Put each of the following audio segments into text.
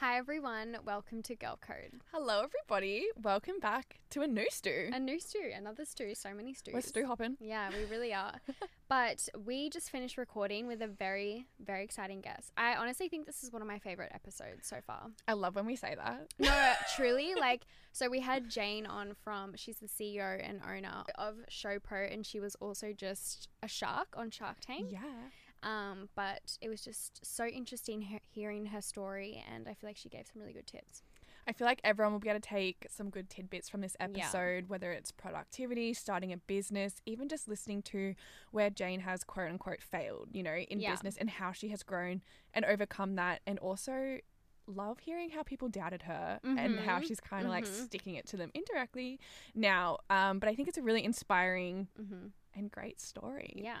Hi everyone, welcome to Girl Code. Hello, everybody. Welcome back to a new stew. A new stew, another stew, so many stews. We're stew hopping. Yeah, we really are. but we just finished recording with a very, very exciting guest. I honestly think this is one of my favorite episodes so far. I love when we say that. No, truly, like, so we had Jane on from, she's the CEO and owner of Showpo, and she was also just a shark on Shark Tank. Yeah. Um, but it was just so interesting he- hearing her story, and I feel like she gave some really good tips. I feel like everyone will be able to take some good tidbits from this Yeah. episode, whether it's productivity, starting a business, even just listening to where Jane has quote unquote failed, you know, in Yeah. business and how she has grown and overcome that. And also love hearing how people doubted her and how Mhm. she's kind of like Mhm. sticking it to them indirectly now. Um, but I think it's a really inspiring Mm-hmm. and great story. Yeah.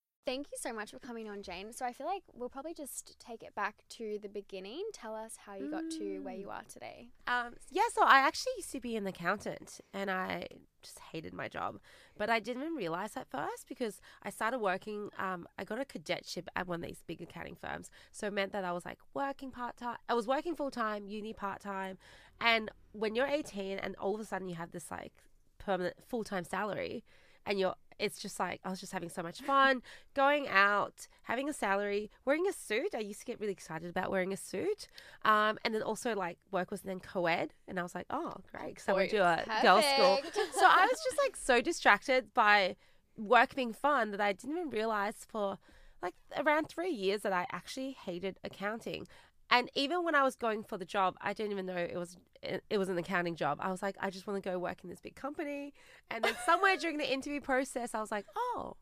Thank you so much for coming on, Jane. So I feel like we'll probably just take it back to the beginning. Tell us how you got to where you are today. Um, yeah, so I actually used to be an accountant and I just hated my job. But I didn't even realize at first because I started working, um, I got a cadetship at one of these big accounting firms. So it meant that I was like working part time. I was working full time, uni part time. And when you're 18 and all of a sudden you have this like permanent full time salary and you're it's just like I was just having so much fun going out, having a salary, wearing a suit. I used to get really excited about wearing a suit. Um, and then also like work was then co-ed and I was like, oh great, because I went to a girls' school. So I was just like so distracted by work being fun that I didn't even realize for like around three years that I actually hated accounting. And even when I was going for the job, I didn't even know it was it was an accounting job. I was like, I just want to go work in this big company. And then somewhere during the interview process, I was like, oh,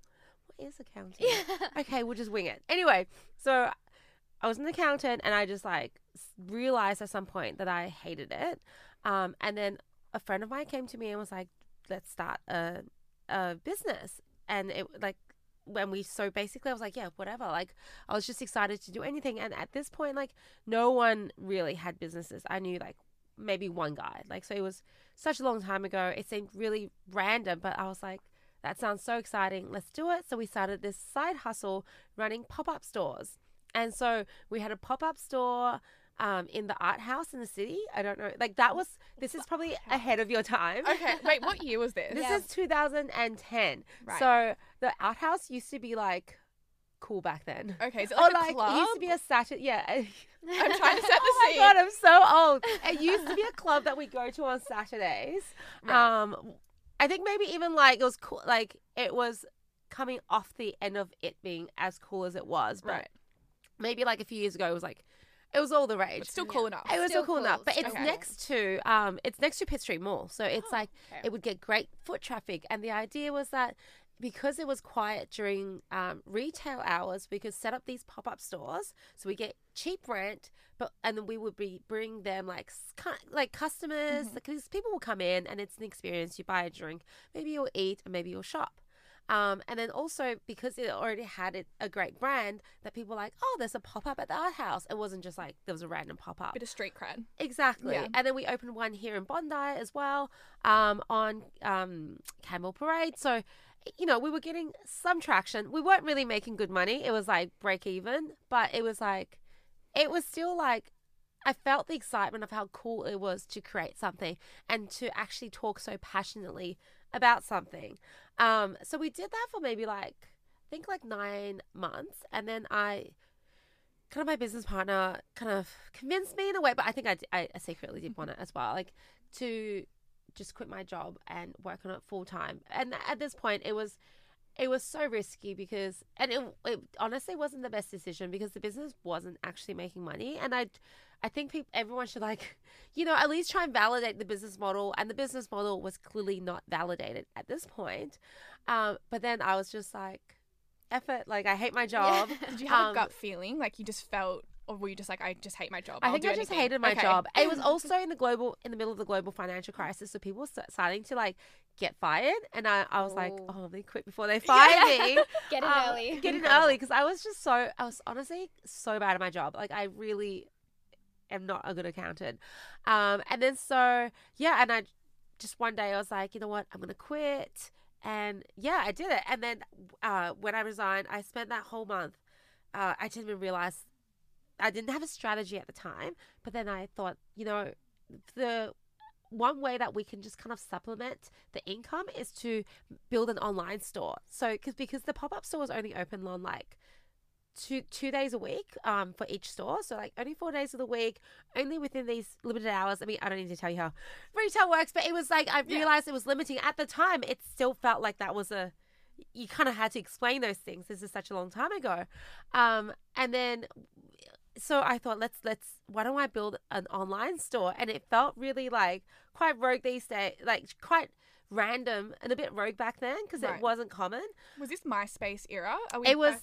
what is accounting? Okay, we'll just wing it. Anyway, so I was an accountant, and I just like realized at some point that I hated it. Um, and then a friend of mine came to me and was like, let's start a a business. And it like when we so basically I was like, yeah, whatever. Like I was just excited to do anything. And at this point, like no one really had businesses. I knew like maybe one guy. Like so it was such a long time ago. It seemed really random, but I was like, that sounds so exciting. Let's do it. So we started this side hustle running pop-up stores. And so we had a pop-up store um, in the art house in the city. I don't know. Like that was this is probably ahead of your time. Okay, wait, what year was this? This Yeah. is 2010. Right. So the outhouse used to be like cool back then. Okay, so Or like a club? it used to be a Saturday. Yeah. I'm trying to set the scene. oh my god, I'm so old. It used to be a club that we go to on Saturdays. Right. Um, I think maybe even like it was cool. Like it was coming off the end of it being as cool as it was. But Right. maybe like a few years ago, it was like it was all the rage. It's still cool enough. It was Still still cool cool, enough, but it's cool. next to um, it's next to Pitt Street Mall, so it's Oh, like okay. it would get great foot traffic. And the idea was that because it was quiet during um, retail hours, we could set up these pop up stores, so we get cheap rent, but and then we would be bring them like like customers Mm-hmm. because people will come in and it's an experience. You buy a drink, maybe you'll eat, and maybe you'll shop. Um, and then also because it already had it, a great brand that people were like, oh, there's a pop up at the art house. It wasn't just like there was a random pop up. Bit of street cred. Exactly. Yeah. And then we opened one here in Bondi as well um, on um, Campbell Parade. So, you know, we were getting some traction. We weren't really making good money. It was like break even, but it was like, it was still like, I felt the excitement of how cool it was to create something and to actually talk so passionately about something. Um, so we did that for maybe like, I think like nine months. And then I kind of my business partner kind of convinced me in a way, but I think I, I secretly did want it as well, like to just quit my job and work on it full time. And at this point, it was it was so risky because and it, it honestly wasn't the best decision because the business wasn't actually making money and i i think people everyone should like you know at least try and validate the business model and the business model was clearly not validated at this point um, but then i was just like effort like i hate my job Did you have Um, a gut feeling like you just felt, or were you just like, I just hate my job? I I'll think I just anything." hated my Okay. job. It was also in the global, in the middle of the global financial crisis, so people were starting to like get fired, and I, I was like, oh, they quit before they fire me. Get in Um, early. Get in early because I was just so, I was honestly so bad at my job. Like I really am not a good accountant. Um, and then so yeah, and I just one day I was like, you know what, I'm gonna quit. And yeah, I did it. And then uh, when I resigned, I spent that whole month. Uh, I didn't even realize I didn't have a strategy at the time. But then I thought, you know, the one way that we can just kind of supplement the income is to build an online store. So, cause, because the pop up store was only open on like two two days a week um, for each store. So, like only four days of the week, only within these limited hours. I mean, I don't need to tell you how retail works, but it was like I realized it was limiting. At the time, it still felt like that was a you kind of had to explain those things. This is such a long time ago, um, and then so I thought let's let's why don't I build an online store? And it felt really like quite rogue these days, like quite random and a bit rogue back then because Right. it wasn't common. Was this MySpace era? Are we It was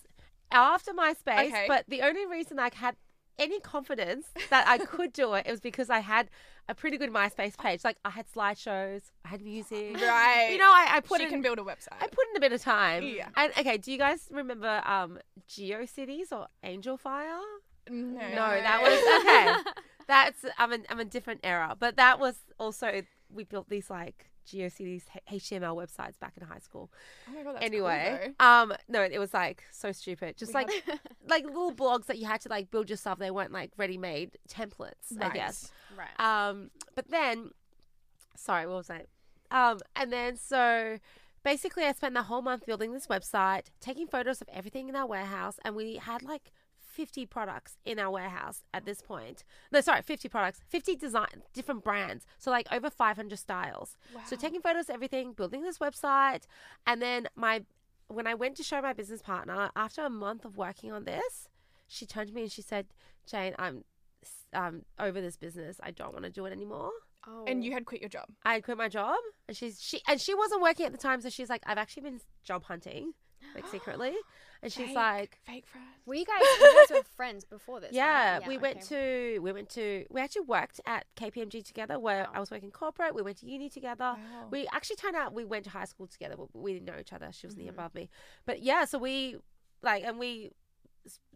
after MySpace, Okay. but the only reason I had any confidence that I could do it, it was because I had a pretty good MySpace page. Like I had slideshows, I had music. right. You know, I, I put she in, can build a website. I put in a bit of time. Yeah. And okay, do you guys remember um GeoCities or Angelfire? No, No, that was okay. That's I'm a, I'm a different era, but that was also we built these like GeoCities HTML websites back in high school. Oh my god, that's anyway, cool, um, no, it was like so stupid. Just We like like little blogs that you had to like build yourself. They weren't like ready made templates, though. I guess. right. Um, but then, sorry, what was I? Um, and then so basically, I spent the whole month building this website, taking photos of everything in our warehouse, and we had like 50 products in our warehouse at this point. No, sorry, 50 products, 50 design, different brands. So like over 500 styles. So taking photos everything, building this website, and then my when I went to show my business partner after a month of working on this, she turned to me and she said, "Jane, I'm um over this business. I don't want to do it anymore." oh. And you had quit your job. I had quit my job, and she's she and she wasn't working at the time, so she's like, "I've actually been job hunting, like secretly," and she's Fake- like, fake friends." were you guys? You guys were friends before this? yeah, right? we went to we went to we actually worked at KPMG together where Wow. I was working corporate. We went to uni together. Wow. We actually turned out we went to high school together, but we didn't know each other. She was the year Mhm. above me, but yeah, so we like and we,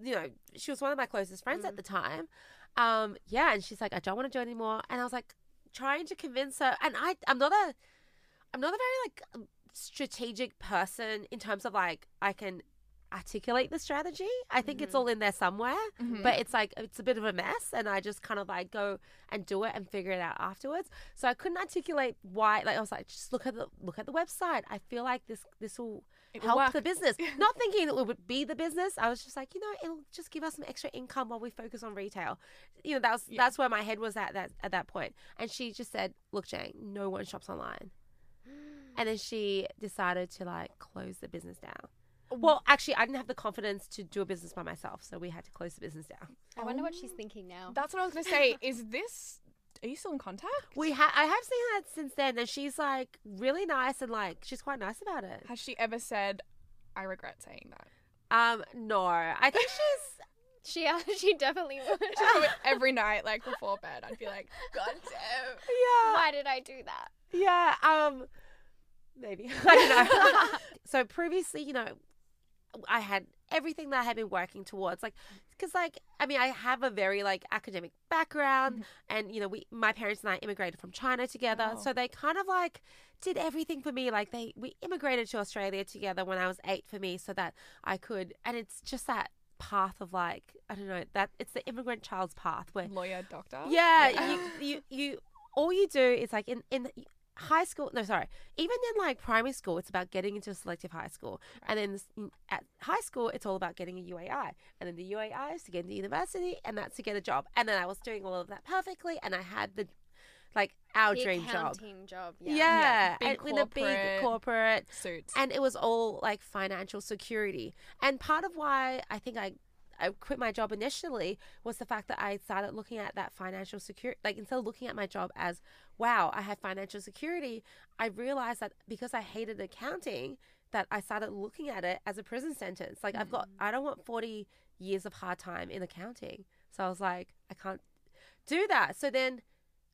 you know, she was one of my closest friends at Mm. the time. Um, yeah, and she's like, I don't want to do it anymore, and I was like trying to convince her, and I I'm not a I'm not a very like strategic person in terms of like I can articulate the strategy. I think it's Mhm. all in there somewhere Mhm. but it's like it's a bit of a mess and i just kind of like go and do it and figure it out afterwards so i couldn't articulate why like i was like just look at the look at the website i feel like this this will It help work. the business not thinking it would be the business i was just like you know it'll just give us some extra income while we focus on retail you know that was Yeah. that's where my head was at that at that point. point and she just said look jane no one shops online and then she decided to like close the business down well actually i didn't have the confidence to do a business by myself so we had to close the business down I wonder what she's thinking now. That's what I was gonna say. Is this? Are you still in contact? We ha- I have seen her since then, and she's like really nice and like she's quite nice about it. Has she ever said, "I regret saying that"? Um, no, I think she's She uh, she definitely would. She probably- every night, like before bed, I'd be like, "God damn." yeah, Why did I do that? yeah. Um, maybe I don't know. so previously, you know, I had everything that I had been working towards, like, because like I mean, I have a very like academic background, mm-hmm. and you know, we my parents and I immigrated from China together, Oh. so they kind of like did everything for me. Like they we immigrated to Australia together when I was eight for me, so that I could, and it's just that path of like I don't know that it's the immigrant child's path where Lawyer, doctor. yeah, you, you you all you do is like in in high school, no, sorry, even in like primary school, it's about getting into a selective high school. And then at high school, it's all about getting a UAI. And then the UAI is to get into university, and that's to get a job. And then I was doing all of that perfectly, and I had the, like, our The dream job. job. Yeah, Yeah. big and with a big corporate corporate Suits. and it was all like financial security. And part of why I think I I quit my job initially was the fact that I started looking at that financial security. Like instead of looking at my job as, wow, I have financial security, I realized that because I hated accounting, that I started looking at it as a prison sentence. Like I've got, I don't want forty years of hard time in accounting. So I was like, I can't do that. So then,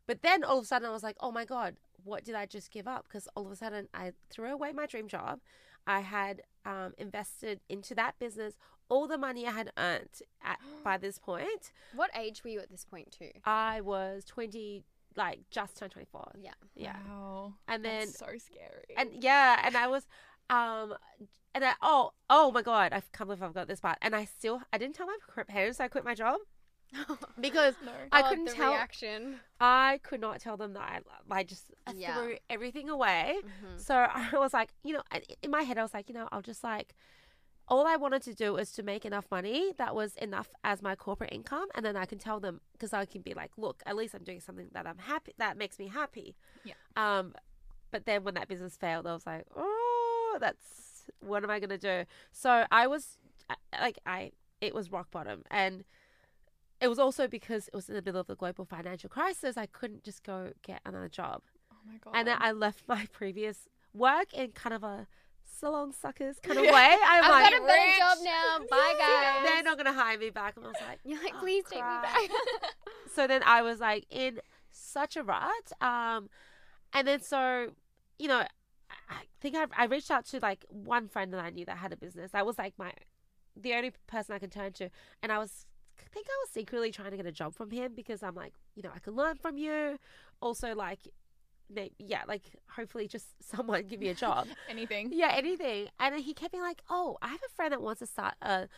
but then all of a sudden I was like, oh my god, what did I just give up? Because all of a sudden I threw away my dream job. I had um, invested into that business all the money I had earned at, by this point. What age were you at this point too? I was 20, like just turned 24. Yeah. Yeah. Wow. And then, That's so scary. and yeah, and I was, um, and I, oh, oh my God, I can't believe I've got this part. And I still, I didn't tell my parents I quit my job because no. I Oh, couldn't the tell, reaction. I could not tell them that I, I just I Yeah. threw everything away. Mhm. So I was like, you know, in my head, I was like, you know, I'll just like, all I wanted to do was to make enough money that was enough as my corporate income, and then I can tell them because I can be like, look, at least I'm doing something that I'm happy that makes me happy. Yeah. Um, but then when that business failed, I was like, oh, that's what am I gonna do? So I was like, I it was rock bottom, and it was also because it was in the middle of the global financial crisis. I couldn't just go get another job. oh my god. And then I left my previous work in kind of a salon suckers kind of way. I'm I've like, got a better rich. job now. Bye, guys. they're not gonna hire me back. And I was like, You're like, "Oh, please take me back. so then I was like in such a rut. Um, and then so, you know, I I think I, I reached out to like one friend that I knew that had a business. That was like my, the only person I could turn to. And I was, I think I was secretly trying to get a job from him because I'm like, you know, I can learn from you. Also, like, may- yeah, like hopefully just someone give me a job. anything. Yeah, anything. And then he kept being like, "Oh, I have a friend that wants to start a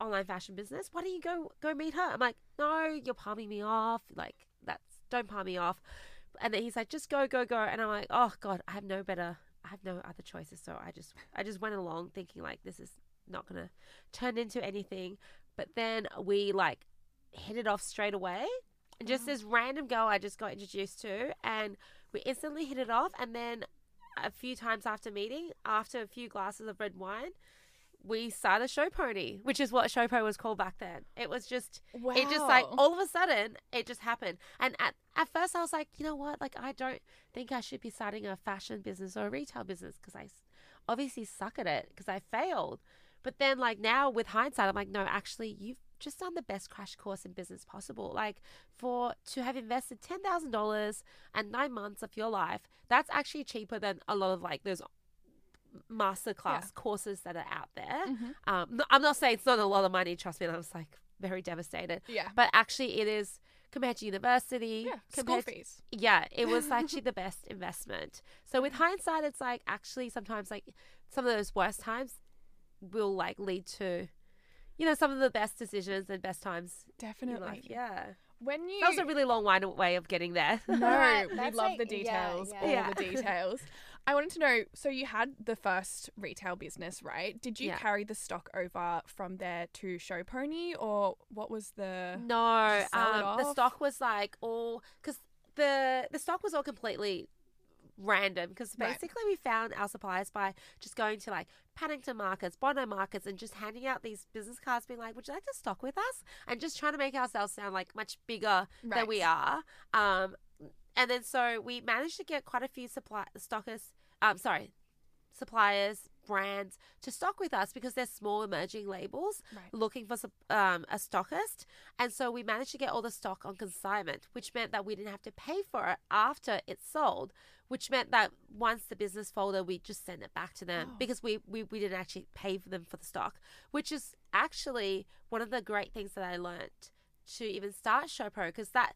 online fashion business. Why don't you go go meet her?" I'm like, "No, you're palming me off. Like that's don't palm me off." And then he's like, "Just go, go, go." And I'm like, "Oh God, I have no better. I have no other choices." So I just I just went along thinking like this is not gonna turn into anything. But then we like hit it off straight away. And just this random girl I just got introduced to, and we instantly hit it off. And then a few times after meeting, after a few glasses of red wine, we started Show Pony, which is what Show Pony was called back then. It was just, it just like all of a sudden, it just happened. And at, at first, I was like, you know what? Like, I don't think I should be starting a fashion business or a retail business because I obviously suck at it because I failed. But then, like, now with hindsight, I'm like, no, actually, you've just done the best crash course in business possible. Like, for to have invested $10,000 and nine months of your life, that's actually cheaper than a lot of like those masterclass courses that are out there. Mhm. Um, no, I'm not saying it's not a lot of money, trust me, I was like very devastated. Yeah. But actually, it is compared to university. Yeah. School compared to- fees. yeah, it was actually the best investment. So with hindsight, it's like actually sometimes like some of those worst times will like lead to, you know, some of the best decisions and best times in Definitely. life. Yeah, When you that was a really long winded way of getting there. No, Right, we love like- the details, yeah. all Yeah. the details. I wanted to know so you had the first retail business, right? Did you Yeah. carry the stock over from there to Show Pony or what was the No, Just sell it um, the stock was like all because the the stock was all completely random because Right. basically we found our suppliers by just going to like Paddington markets, Bondi markets, and just handing out these business cards, being like, "Would you like to stock with us?" and just trying to make ourselves sound like much bigger than we are. Um, and then so we managed to get quite a few supply stockers. Um, sorry, suppliers, brands to stock with us because they're small emerging labels Right. looking for um, a stockist. And so we managed to get all the stock on consignment, which meant that we didn't have to pay for it after it's sold, which meant that once the business folded, we just send it back to them Oh. because we, we, we didn't actually pay for them for the stock, which is actually one of the great things that I learned to even start Showpo because that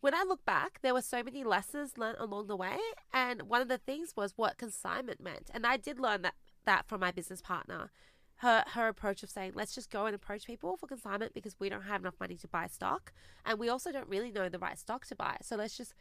when I look back, there were so many lessons learned along the way, and one of the things was what consignment meant, and I did learn that that from my business partner. Her her approach of saying, let's just go and approach people for consignment because we don't have enough money to buy stock, and we also don't really know the right stock to buy, so let's just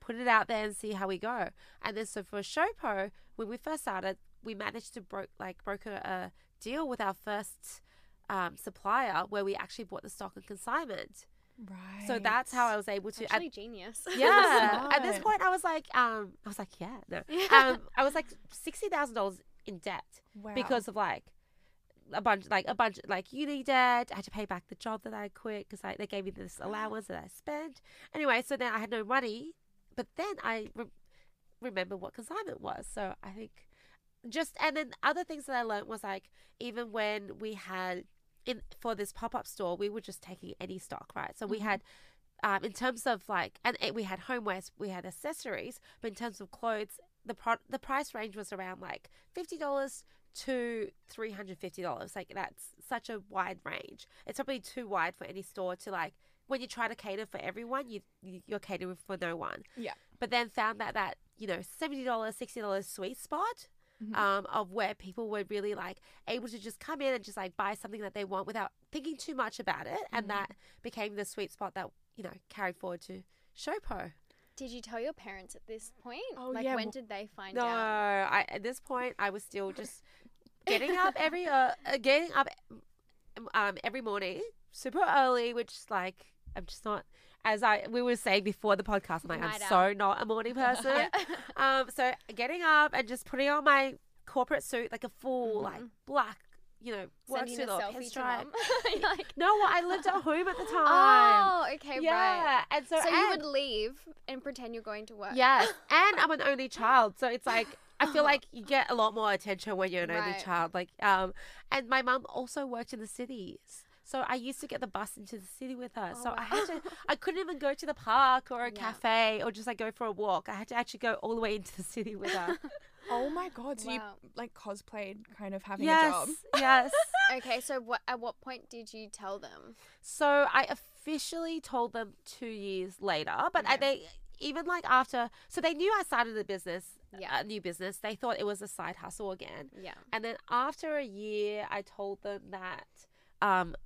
put put it out there and see how we go. And then so for Showpo, when we first started, we managed to broke like broker a deal with our first um, supplier where we actually bought the stock on consignment. Right. So that's how I was able to. Actually, genius. yeah. At this point, I was like, um, I was like, yeah, no. Um, I was like sixty thousand dollars in debt Wow. because of like a bunch, like a bunch, like uni debt. I had to pay back the job that I quit because like, they gave me this allowance that I spent. Anyway, so then I had no money, but then I re- remember what consignment was. So I think just and then other things that I learned was like even when we had in for this pop up store, we were just taking any stock, right? So we had. Um, in terms of like, and it, we had homewares, we had accessories, but in terms of clothes, the pro- the price range was around like fifty dollars to three hundred fifty dollars. Like that's such a wide range. It's probably too wide for any store to like. When you try to cater for everyone, you you- you're catering for no one. Yeah. But then found that that you know seventy dollars, sixty dollars sweet spot. Mhm. Um, of where people were really like able to just come in and just like buy something that they want without thinking too much about it, and Mhm. that became the sweet spot that you know carried forward to Showpo. Did you tell your parents at this point? Oh, like, yeah, when did they find No, out? No, I at this point I was still just getting up every uh, uh, getting up um every morning super early, which like I'm just not as I we were saying before the podcast. I'm like Night I'm so not a morning person. Um, so getting up and just putting on my corporate suit, like a full like Mhm. black, you know, work Sending suit a or selfie to pinstripe. Like, No, I lived at home at the time. oh, okay, yeah, right. and so So you would leave and pretend you're going to work. Yes, and I'm an only child, so it's like I feel like you get a lot more attention when you're an only child. Like, um, and my mum also worked in the cities, so I used to get the bus into the city with her. Oh, so I had to. I couldn't even go to the park or a Yeah. cafe or just like go for a walk. I had to actually go all the way into the city with her. Oh my god! So you like cosplayed, kind of having yes, a job. yes. yes. Okay, so what? At what point did you tell them? So I officially told them two years later, but I, they even like after, so they knew I started a business, Yeah. a new business. They thought it was a side hustle again. Yeah. And then after a year, I told them that, um,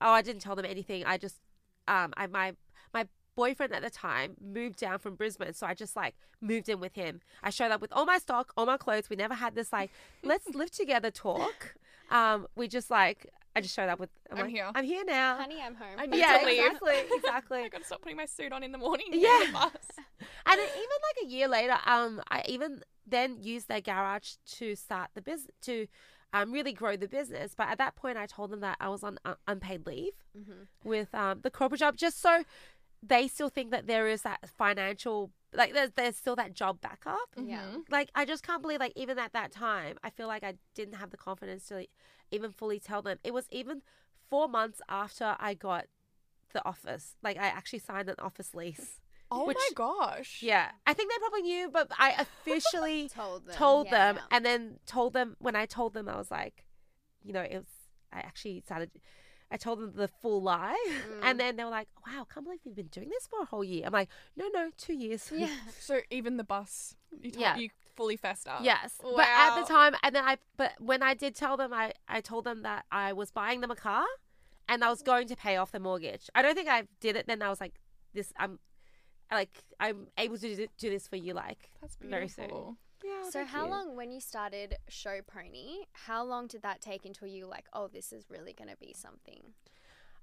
oh, I didn't tell them anything. I just, um, I my my boyfriend at the time moved down from Brisbane, so I just like moved in with him. I showed up with all my stock, all my clothes. We never had this like let's live together talk. Um, we just like I just showed up with I'm like, here. I'm here now. Honey, I'm home. I need yeah, to leave. exactly, exactly. I gotta stop putting my suit on in the morning. Yeah. Yeah. The bus. And then even like a year later, um, I even then used their garage to start the business to um really grow the business. But at that point, I told them that I was on uh, unpaid leave Mhm. with um the corporate job, just so they still think that there is that financial like there's there's still that job backup. Yeah. Like I just can't believe like even at that time, I feel like I didn't have the confidence to even fully tell them. It was even four months after I got the office. Like I actually signed an office lease. Oh Which- my gosh. Yeah, I think they probably knew, but I officially Told them. told yeah, them, yeah. and then told them when I told them, I was like, you know, it was. I actually started. I told them the full lie, Mm. and then they were like, "Wow, I can't believe you've been doing this for a whole year." I'm like, "No, no, two years." Yeah. So even the bus, you told, Yeah. you fully fessed up. Yes, wow. but at the time, and then I, but when I did tell them, I, I told them that I was buying them a car, and I was going to pay off the mortgage. I don't think I did it. Then I was like, this, I'm, like, I'm able to do, this for you, like, That's very soon. Beautiful. So how long when you started Show Pony? How long did that take until you were like, oh, this is really gonna be something,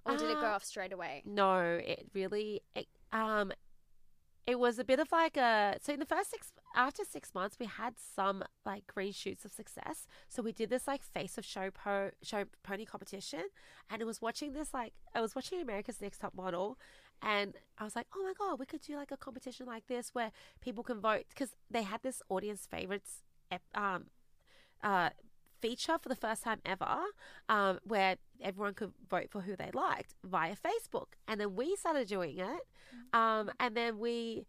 or did it go Uh, off straight away? No, it really, it, um, it was a bit of like a. So in the first six, after six months, we had some like green shoots of success. So we did this like face of show po show pony competition, and it was watching this like I was watching America's Next Top Model, and I was like, oh my god, we could do like a competition like this where people can vote. Because they had this audience favorites, um, uh, feature for the first time ever, um, where everyone could vote for who they liked via Facebook, and then we started doing it, um, and then we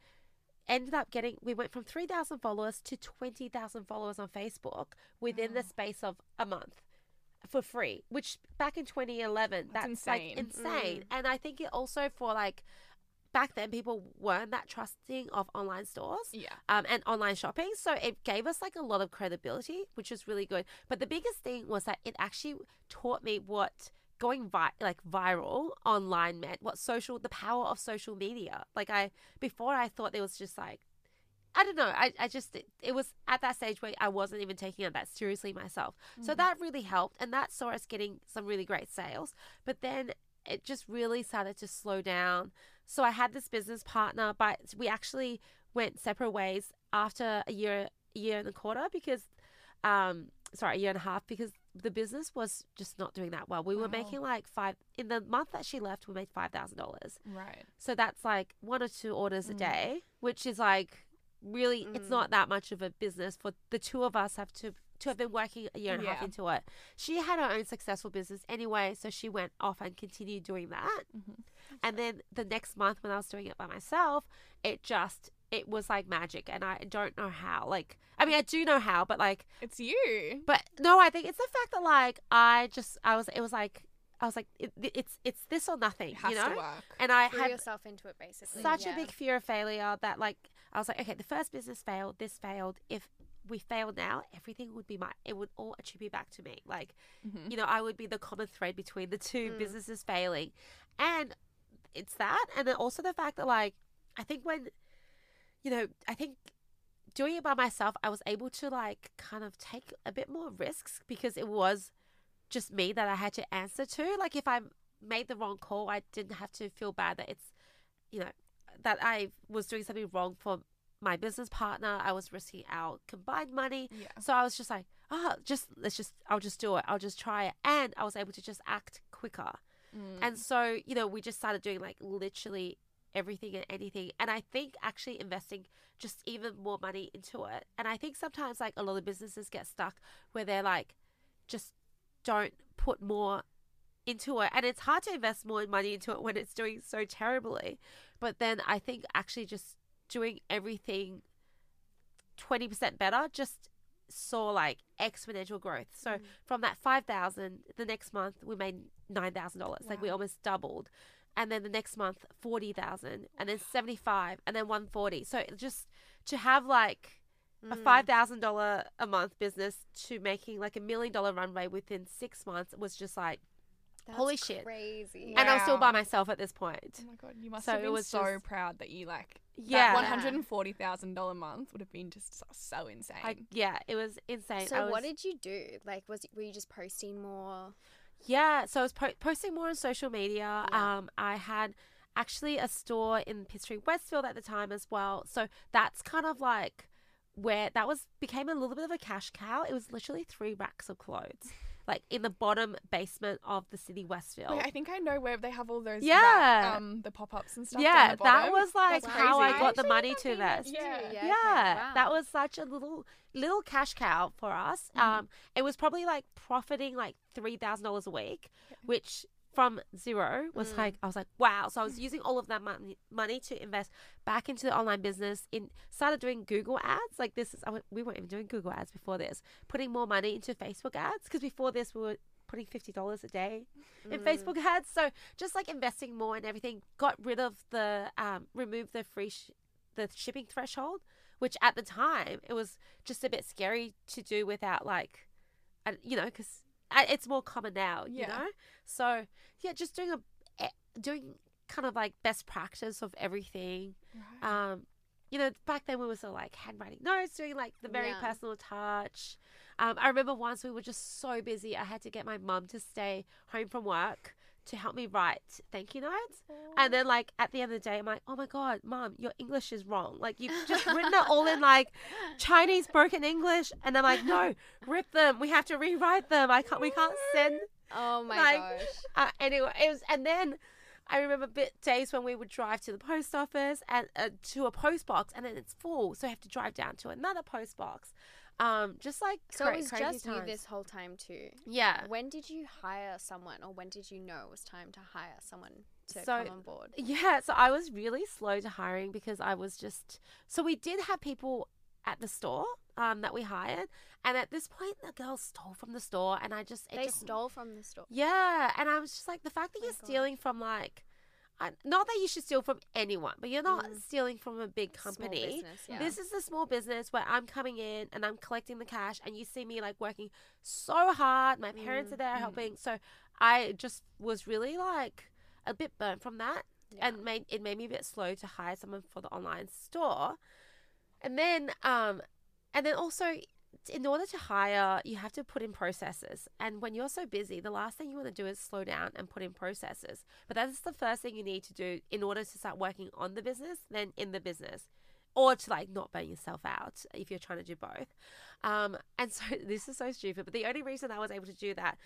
ended up getting we went from 3000 followers to 20000 followers on facebook within the space of a month for free which back in 2011 that's, That's like insane. insane and i think it also for like back then people weren't that trusting of online stores Yeah. um, and online shopping. So it gave us like a lot of credibility, which was really good. But the biggest thing was that it actually taught me what going vi- like viral online meant, what social, the power of social media. Like I before I thought there was just like I don't know. I, I just it, it was at that stage where I wasn't even taking it that seriously myself. So that really helped, and that saw us getting some really great sales. But then it just really started to slow down. So I had this business partner, but we actually went separate ways after a year, year and a quarter because, um, sorry, a year and a half because the business was just not doing that well. We were making like five in the month that she left. We made five thousand dollars. Right. So that's like one or two orders a Mm. day, which is like really it's Mm. not that much of a business for the two of us have to to have been working a year and a half into it. She had her own successful business anyway, so she went off and continued doing that. Mhm. And then the next month when I was doing it by myself, it just it was like magic and I don't know how. Like I mean I do know how, but like It's you. but no, I think it's the fact that like I just I was it was like I was like it, it's it's this or nothing, It has you know? to work. And I Threw had yourself into it basically. such yeah. a big fear of failure that like I was like, okay, the first business failed, this failed. If we failed now, everything would be my it would all attribute back to me. Like, Mhm. you know, I would be the common thread between the two Mm. businesses failing. And it's that and then also the fact that like I think when you know, I think doing it by myself, I was able to like kind of take a bit more risks because it was just me that I had to answer to. Like if I made the wrong call, I didn't have to feel bad that it's, you know, that I was doing something wrong for my business partner. I was risking our combined money. Yeah. So I was just like, oh, just let's just, I'll just do it. I'll just try it. And I was able to just act quicker. Mm. And so, you know, we just started doing like literally everything and anything. And I think actually investing just even more money into it. And I think sometimes like a lot of businesses get stuck where they're like, just don't put more into it. And it's hard to invest more money into it when it's doing so terribly. But then I think actually just doing everything 20% better just saw like exponential growth. So from that 5,000, the next month we made $9,000. Like we almost doubled. And then the next month 40,000 and then 75 and then 140. So just to have like a Mm. five thousand dollar a month business to making like a million dollar runway within six months was just like, That's holy shit. crazy. and I was still by myself at this point. Oh my god, you must So have it been was so just- proud that you like Yeah. that one hundred and forty thousand dollar month would have been just so, so insane. I, yeah, it was insane. I So was, what did you do? Like, was were you just posting more? Yeah, so I was po- posting more on social media. Yeah. Um, I had actually a store in Pitt Street, Westfield at the time as well. So that's kind of like where that was became a little bit of a cash cow. It was literally three racks of clothes, like in the bottom basement of the city Westfield. Wait, I think I know where they have all those Yeah. rack, um the pop ups and stuff. down yeah, the that was like That's how I crazy. got the money to that invest. Yeah. Yeah, Yeah, okay, that was such a little little cash cow for us. Mhm. Um, it was probably like profiting like three thousand dollars a week, which from zero was Mm. like I was like wow. So I was using all of that money money to invest back into the online business. In started doing Google ads. Like this is I w- we weren't even doing Google ads before this. Putting more money into Facebook ads because before this we were putting fifty dollars a day in Mm. Facebook ads. So just like investing more and everything, got rid of the um, removed the free sh- the shipping threshold, which at the time it was just a bit scary to do without like, you know, because it's more common now, you Yeah. know. So yeah, just doing a eh, doing kind of like best practice of everything. Right. Um, you know, back then we were sort of like handwriting notes, doing like the very Yeah. personal touch. Um, I remember once we were just so busy, I had to get my mum to stay home from work to help me write thank you notes. And then, like, at the end of the day, I'm like, oh my God, mom, your English is wrong. Like, you've just written it all in like Chinese broken English. And I'm like, no, rip them. We have to rewrite them. I can't, we can't send Oh my like, gosh. uh, anyway, it was, and then I remember bit days when we would drive to the post office and uh, to a post box, and then it's full, so I have to drive down to another post box. Um, just like So cra- it was just you this whole time too. Yeah. When did you hire someone, or when did you know it was time to hire someone to So- come on board? Yeah, so I was really slow to hiring because I was just so we did have people at the store um that we hired, and at this point the girl stole from the store, and I just They just, stole from the store. Yeah, and I was just like the fact that Oh you're God. stealing from like. Not that you should steal from anyone, but you're not Mm. stealing from a big company. business, yeah. This is a small business where I'm coming in and I'm collecting the cash, and you see me like working so hard. My parents Mm, are there mm. helping, so I just was really like a bit burnt from that, Yeah. and made it made me a bit slow to hire someone for the online store. And then, um, and then also, in order to hire, you have to put in processes. And when you're so busy, the last thing you want to do is slow down and put in processes. But that's the first thing you need to do in order to start working on the business, then in the business, or to like not burn yourself out if you're trying to do both. Um, and so this is so stupid, but the only reason I was able to do that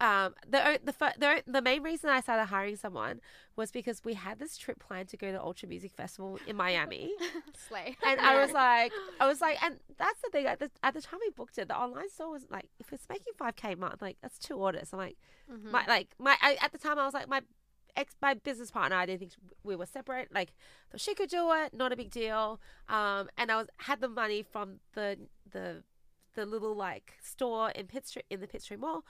um, the, the the the main reason I started hiring someone was because we had this trip planned to go to Ultra Music Festival in Miami, Slay. and I was like, I was like, and that's the thing. At the, at the time we booked it, the online store was like, if it's making five k a month, like that's two orders. I'm like, Mm-hmm. my like my I, at the time I was like my ex my business partner. I didn't think we were separate. Like so she could do it, not a big deal. Um, and I was had the money from the the the little like store in Pitt Street in the Pitt Street Mall.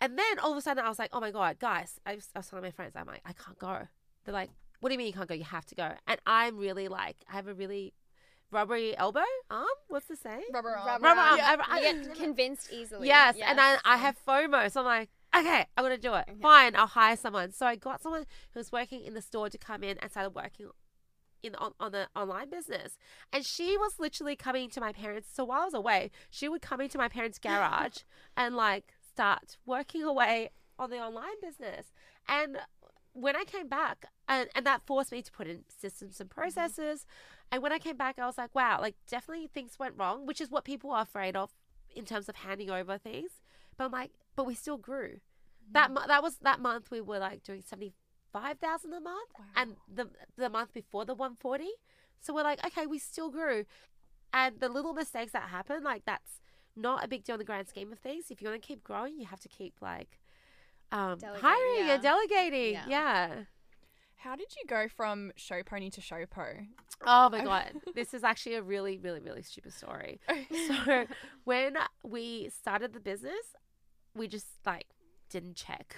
And then all of a sudden I was like, oh my god, guys! I was, I was telling my friends, I'm like, I can't go. They're like, what do you mean you can't go? You have to go. And I'm really like, I have a really rubbery elbow arm. What's the saying? Rubber arm. Rubber Rubber arm. arm. I- I- get convinced easily. Yes, and I, I have FOMO, so I'm like, okay, I'm gonna do it. Fine, I'll hire someone. So I got someone who was working in the store to come in and started working in on, on the online business, and she was literally coming to my parents. So while I was away, she would come into my parents' garage and like start working away on the online business. And when I came back, and, and that forced me to put in systems and mm-hmm. processes. And when I came back, I was like, wow, like definitely things went wrong, which is what people are afraid of in terms of handing over things. But I'm like, but we still grew. That mo- that was that month we were like doing seventy five thousand a month, and the the month before the one forty. So we're like, okay, we still grew, and the little mistakes that happen, like that's not a big deal in the grand scheme of things. If you want to keep growing, you have to keep like um, hiring yeah. and delegating. Yeah. yeah. How did you go from show pony to show po? Oh my god, this is actually a really, really, really stupid story. So when we started the business, we just like didn't check.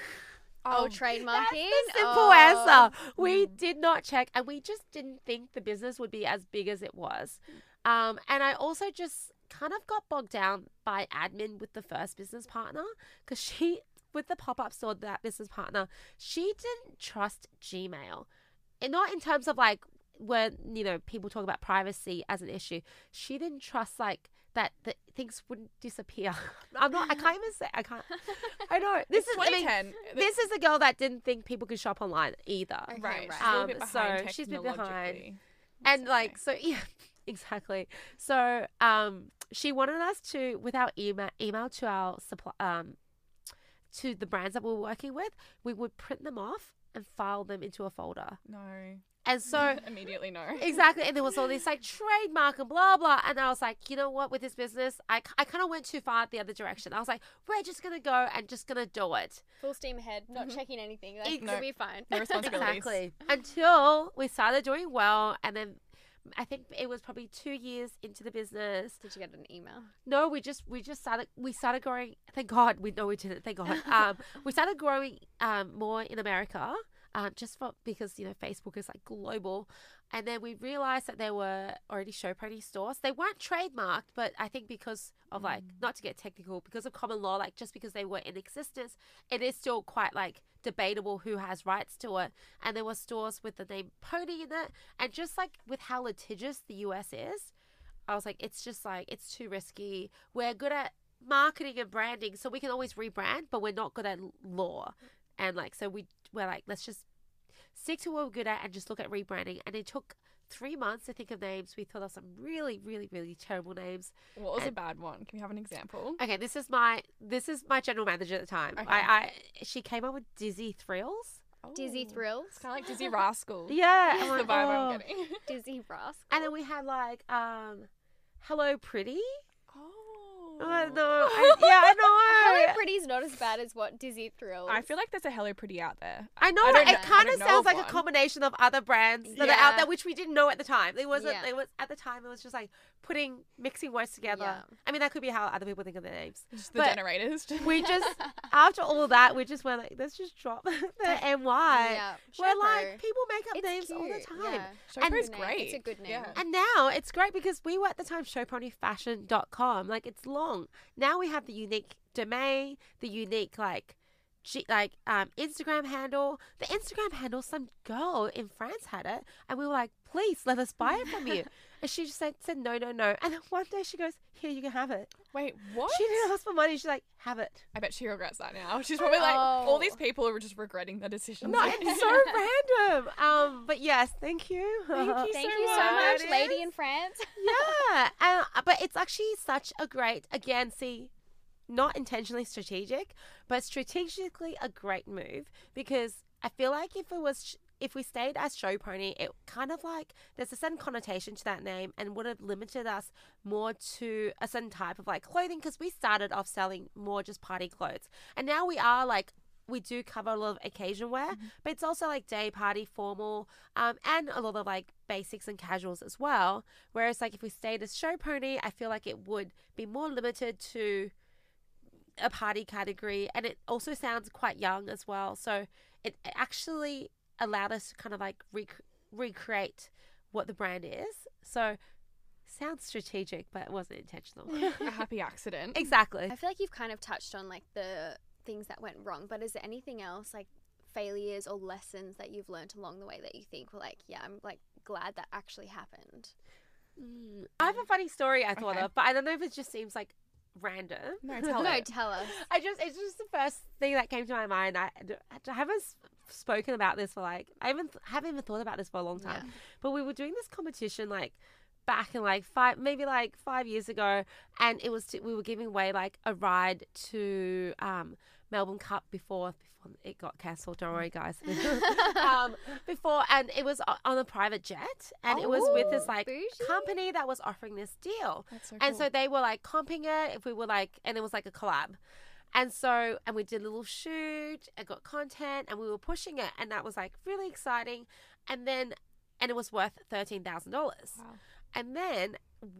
Oh, That's trademarking. the simple Oh. answer. We did not check, and we just didn't think the business would be as big as it was. Um, and I also just kind of got bogged down by admin with the first business partner because she, with the pop up store, that business partner, she didn't trust Gmail, and not in terms of like when you know people talk about privacy as an issue. She didn't trust like that that things wouldn't disappear. I'm not. I can't even say. I can't. I know this It's is. I mean, this is a girl that didn't think people could shop online either. Okay, right. right. She's a little bit Um, so she's a bit behind. technologically. and That's like okay. so yeah exactly so um she wanted us to with our email email to our supply um to the brands that we were working with we would print them off and file them into a folder no. And so Immediately no. exactly and there was all this like trademark and blah blah and i was like you know what with this business i, I kind of went too far the other direction i was like we're just gonna go and just gonna do it Full steam ahead, not checking anything. Like, Ex- it'll be fine. No responsibilities. Exactly. Until we started doing well, and then I think it was probably two years into the business. Did you get an email? No, we just we just started we started growing. Thank God we no we didn't. Thank God. Um, we started growing um more in America. Um, just for because you know Facebook is like global, and then we realized that there were already show pony stores. They weren't trademarked, but I think because of like not to get technical, because of common law, like just because they were in existence, it is still quite like debatable who has rights to it. And there were stores with the name Pony in it, and just like with how litigious the US is, I was like, it's just like it's too risky. We're good at marketing and branding, so we can always rebrand, but we're not good at law. And like, so we we're like, let's just stick to what we're good at and just look at rebranding. And it took three months to think of names. We thought of some really, really, really terrible names. What was a bad one? Can we have an example? Okay, this is my this is my general manager at the time. Okay. I, I she came up with Dizzy Thrills. Dizzy Oh. Thrills. It's kind of like Dizzee Rascal. Yeah, That's I'm the vibe oh. I'm getting. Dizzee Rascal. And then we had like um, Hello Pretty. Oh. Oh no, I, yeah, I know. Hello Pretty's not as bad as what Dizzy Thrills. I feel like there's a Hello Pretty out there. I know I it know- kind of sounds of like one. a combination of other brands that are out there, which we didn't know at the time. It wasn't. Yeah. It was at the time. It was just like putting mixing words together. Yeah. I mean, that could be how other people think of their names. Just the But generators. We just after all that, we just went like, let's just drop the NY. Yeah, We're like people make up It's names all the time. yeah. And- Showpo's Good name. great. It's a good name. Yeah. And now it's great because we were at the time showponyfashion.com. Like it's long. Now we have the unique domain, the unique like like um, Instagram handle. The Instagram handle, some girl in France had it, and we were like, "Please let us buy it from you." and she just said, "said no, no, no." And then one day she goes, "Here, you can have it." Wait, what? She didn't ask for money. She's like, "Have it." I bet she regrets that now. She's probably like, all Oh. these people are just regretting their decisions. No, it's so random. Um, but yes, thank you. Thank you Thank so you so much. much, lady in France. yeah, and, uh, but it's actually such a great again. See, not intentionally strategic, but strategically a great move because I feel like if it was. If we stayed as Show Pony, it kind of like there's a certain connotation to that name and would have limited us more to a certain type of like clothing because we started off selling more just party clothes. And now we are like we do cover a lot of occasion wear, but it's also like day party, formal, um, and a lot of like basics and casuals as well. Whereas like if we stayed as show pony, I feel like it would be more limited to a party category, and it also sounds quite young as well. So it actually allowed us to kind of like rec- recreate what the brand is. So sounds strategic, but it wasn't intentional. a happy accident. exactly. I feel like you've kind of touched on like the things that went wrong, but is there anything else like failures or lessons that you've learned along the way that you think were like, yeah, I'm like glad that actually happened? Mm. I have a funny story I thought Okay. of, but I don't know if it just seems like random. No, tell no, tell us. I just it's just the first thing that came to my mind. I, I haven't s- spoken about this for like I haven't haven't even thought about this for a long time. Yeah. But we were doing this competition like back in like five maybe like five years ago, and it was to, we were giving away like a ride to um, Melbourne Cup before before it got cancelled. Don't worry, guys. um, before and it was on a private jet, and it was with this like bougie. company that was offering this deal. That's so And cool. so they were like comping it if we were like, and it was like a collab. And so, and we did a little shoot and got content and we were pushing it. And that was like really exciting. And then, and it was worth $13,000. Wow. And then,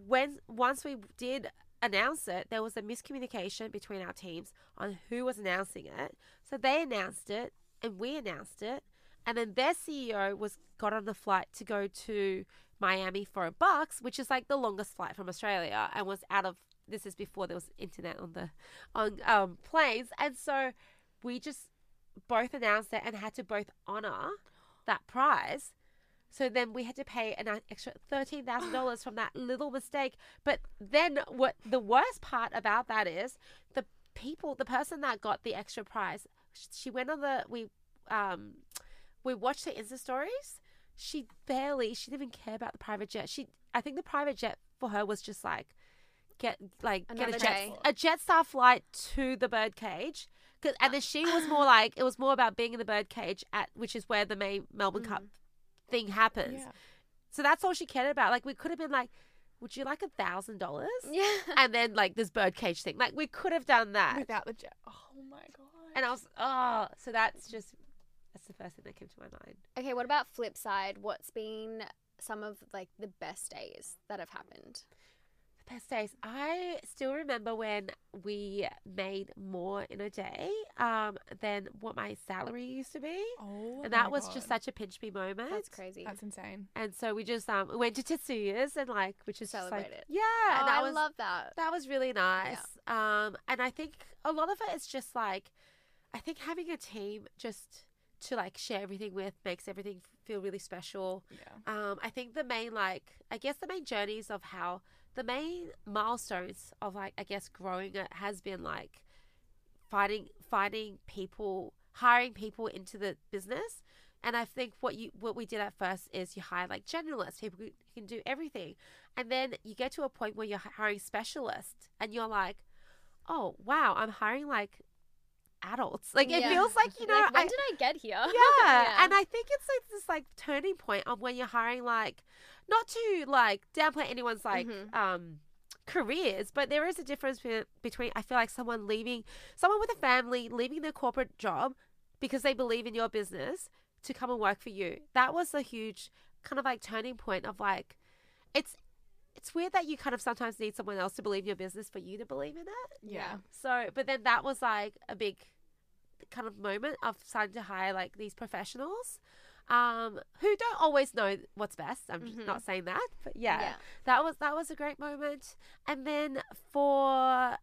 when once we did announce it, there was a miscommunication between our teams on who was announcing it. So they announced it and we announced it. And then their CEO was got on the flight to go to Miami for a bucks, which is like the longest flight from Australia, and was out of. This is before there was internet on the on um, planes, and so we just both announced it and had to both honor that prize. So then we had to pay an extra thirteen thousand dollars from that little mistake. But then what the worst part about that is the people, the person that got the extra prize, she went on the we um we watched her Insta stories. She barely, she didn't even care about the private jet. She, I think the private jet for her was just like get like get a jet day. a Jetstar flight to the birdcage. 'Cause- And then she was more like it was more about being in the birdcage at which is where the May Melbourne Cup mm. thing happens. Yeah. So that's all she cared about. Like we could have been like, would you like a thousand dollars? Yeah. And then like this birdcage thing. Like we could have done that. Without the jet. Oh my god. And I was oh, so that's just that's the first thing that came to my mind. Okay, what about flip side? What's been some of like the best days that have happened? The best days. I still remember when we made more in a day um, than what my salary used to be. Oh, and that my was just such a pinch me moment. That's crazy. That's insane. And so we just um we went to Tetsuya's and like which is just like Celebrate it. yeah, oh, and that I was love that. that was really nice. Um, and I think a lot of it is just like, I think having a team just to like share everything with makes everything feel really special. Yeah. Um, I think the main like, I guess the main journeys of how the main milestones of like, I guess growing it has been like finding finding people, hiring people into the business. And I think what you what we did at first is you hire like generalists, people who can do everything, and then you get to a point where you're hiring specialists, and you're like, oh wow, I'm hiring like adults. Like it Yeah. feels like you know, like, when I, did I get here? yeah. And I think it's like this like turning point of when you're hiring like not to like downplay anyone's like Mhm. um careers, but there is a difference be- between I feel like someone leaving someone with a family leaving their corporate job because they believe in your business to come and work for you. That was a huge kind of like turning point of like it's it's weird that you kind of sometimes need someone else to believe in your business for you to believe in it. Yeah. So, but then that was like a big kind of moment of starting to hire like these professionals um, who don't always know what's best. I'm Mhm. not saying that, but yeah, Yeah. that was that was a great moment. And then for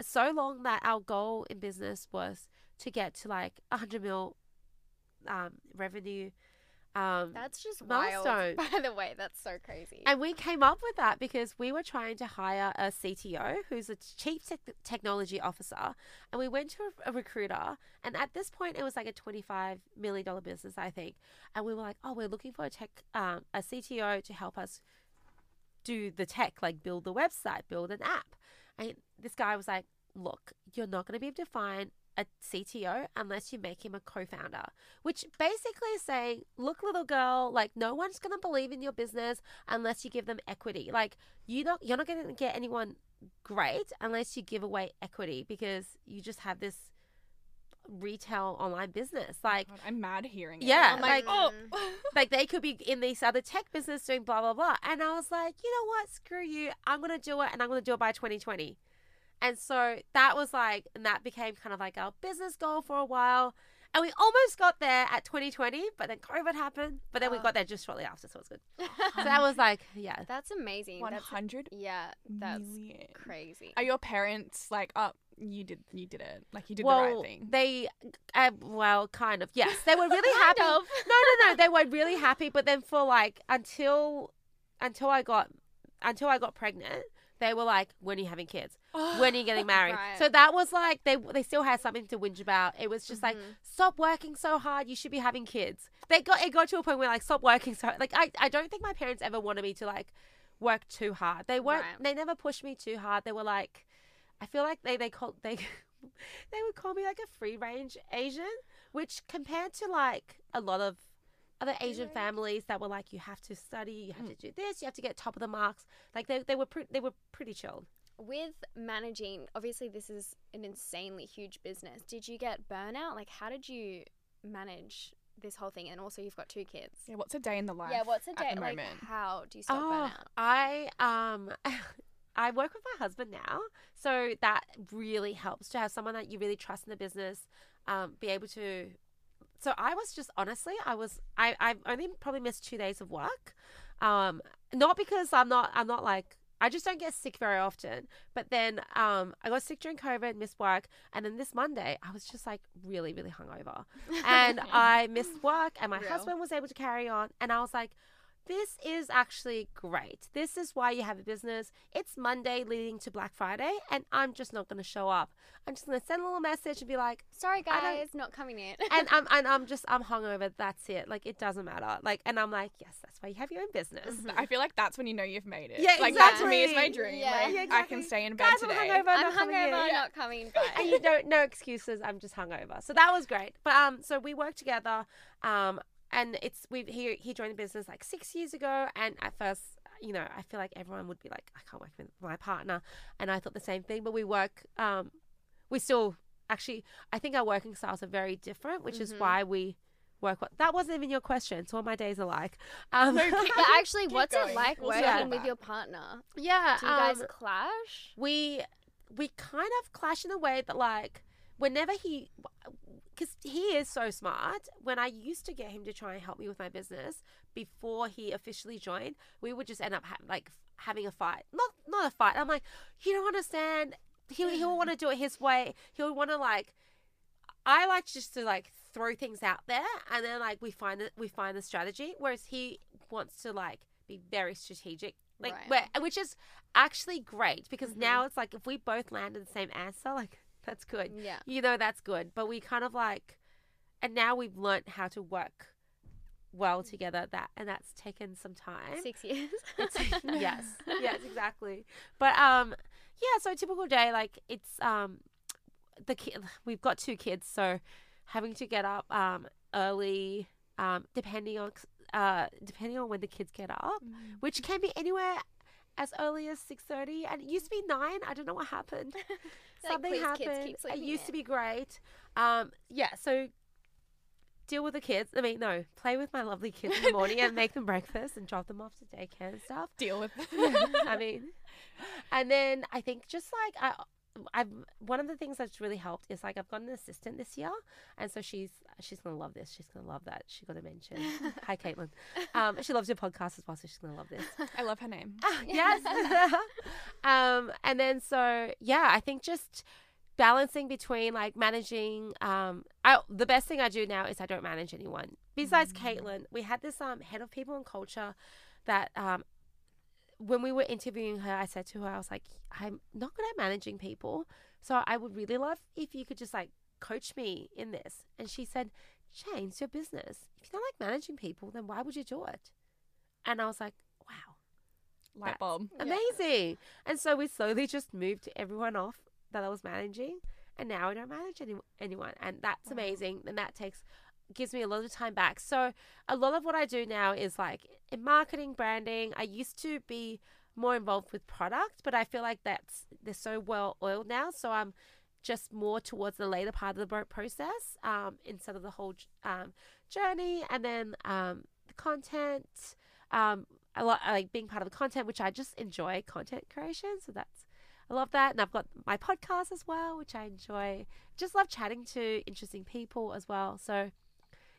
so long that our goal in business was to get to like a hundred mil um, revenue. Um, That's just milestone. wild. By the way, that's so crazy. and we came up with that because we were trying to hire a CTO who's a chief tech technology officer. And we went to a, a recruiter. And at this point, it was like a $25 million business, I think. And we were like, oh, we're looking for a tech, um, a CTO to help us do the tech, like build the website, build an app. And this guy was like, look, you're not going to be able to find a CTO unless you make him a co-founder, which basically is saying, look, little girl, like no one's going to believe in your business unless you give them equity. Like you not, you're not going to get anyone great unless you give away equity because you just have this retail online business. Oh like God, I'm mad hearing it. Yeah, oh I'm like, like- oh, like they could be in this other tech business doing blah blah blah and i was like you know what screw you i'm gonna do it and i'm gonna do it by 2020 and so that was like and that became kind of like our business goal for a while and we almost got there at 2020 but then covid happened but then we Oh. got there just shortly after so it was good so that was like yeah that's amazing. That's 100 yeah, that's million. crazy. Are your parents like, oh, you did, you did it, like you did well the right thing? they uh, well kind of yes they were really happy of. no no no they were really happy but then for like until until i got until i got pregnant they were like when are you having kids? When are you getting married? Right. so that was like they they still had something to whinge about. It was just like Mhm. stop working so hard. You should be having kids. They got it got to a point where like stop working so like i, I don't think my parents ever wanted me to like work too hard. They weren't Right. they never pushed me too hard. They were like i feel like they they called they they would call me like a free range asian which compared to like a lot of other Asian families that were like, you have to study, you have to do this, you have to get top of the marks. Like they, they were pre- they were pretty chilled. With managing, obviously this is an insanely huge business. Did you get burnout? Like, how did you manage this whole thing? And also, you've got two kids. yeah, what's a day in the life? Yeah, what's a day at day the like? moment? How do you stop Oh, burnout? I um I work with my husband now, so that really helps to have someone that you really trust in the business, um, be able to. So I was just honestly, I was I I've only probably missed two days of work, um, not because I'm not I'm not like. I just don't get sick very often. But then um, I got sick during COVID, missed work, and then this Monday I was just like really, really hungover, and I missed work, and my Real. husband was able to carry on, and I was like, this is actually great. This is why you have a business. It's Monday leading to Black Friday, and I'm just not going to show up. I'm just going to send a little message and be like, Sorry, I don't- guys, not coming in. and I'm and I'm just I'm hungover. That's it. Like it doesn't matter. Like, and I'm like, yes, that's why you have your own business. I feel like that's when you know you've made it. Yeah, like that to me is my dream. Yeah. Like, Yeah, I can stay in bed Guys, I'm hungover. I'm not coming in. hungover, Yeah. not coming. Bye. and you don't no excuses. I'm just hungover. So that was great. But um, so we worked together. Um, and it's we he he joined the business like six years ago. And at first, you know, I feel like everyone would be like, I can't work with my partner, and I thought the same thing. But we work. Um, we still actually, I think our working styles are very different, which is Mhm. why we work. What that wasn't even your question. So what my days are like. Um, No, keep- But actually, what's going. it like working start with your partner? yeah. Do you guys um, clash? we we kind of clash in a way that like whenever he because he is so smart. When i used to get him to try and help me with my business before he officially joined we would just end up ha- like having a fight. Not not a fight. I'm like you don't understand. He, he'll want to do it his way. He'll want to like i like just to like throw things out there and then like we find it we find the strategy. Whereas he wants to like be very strategic like Right. where, which is actually great because Mhm. now it's like if we both land in the same answer like that's good Yeah. you know that's good but we kind of like and now we've learnt how to work well together that and that's taken some time Six years. yes yes exactly but um yeah so a typical day like it's um the kid we've got two kids so having to get up um early um depending on uh depending on when the kids get up Mm. which can be anywhere as early as 6.30 and it used to be 9 i don't know what happened. Like, something "Please, kids, happened. It used to be great. Um yeah so deal with the kids. I mean no play with my lovely kids in the morning and make them breakfast and drop them off to daycare and stuff. Deal with. Them. I mean, and then I think just like I, I've one of the things that's really helped is like I've got an assistant this year, and so she's she's gonna love this. She's gonna love that. She got to mention. Hi, Caitlin. Um, she loves your podcast as well, so she's gonna love this. I love her name. yes. um, and then so yeah, I think just balancing between like managing um I, the best thing I do now is I don't manage anyone besides Caitlin we had this um head of people and culture that um when we were interviewing her I said to her I was like I'm not good at managing people so I would really love if you could just like coach me in this and she said Change your business if you don't like managing people then why would you do it and I was like wow Light bulb. amazing. And so we slowly just moved everyone off that I was managing, and now I don't manage any, anyone, and that's amazing. And that takes gives me a lot of time back. So a lot of what I do now is like in marketing, branding. I used to be more involved with product, but I feel like that's they're so well oiled now. So I'm just more towards the later part of the process um, instead of the whole um, journey, and then um, the content. Um, like I like being part of the content, which I just enjoy content creation. So that's I love that, and I've got my podcast as well, which I enjoy. Just love chatting to interesting people as well. So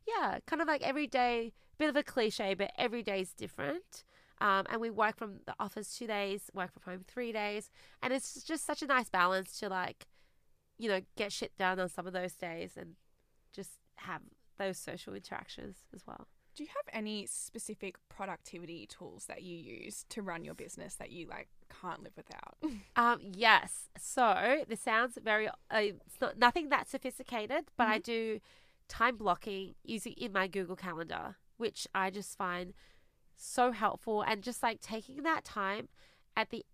yeah, kind of like every day, bit of a cliche, but every day is different. Um, and we work from the office two days, work from home three days, and it's just such a nice balance to like, you know, get shit done on some of those days and just have those social interactions as well. Do you have any specific productivity tools that you use to run your business that you like can't live without? Um, yes. So this sounds very, uh, it's not nothing that sophisticated, but I do time blocking using in my Google Calendar, which I just find so helpful and just like taking that time at the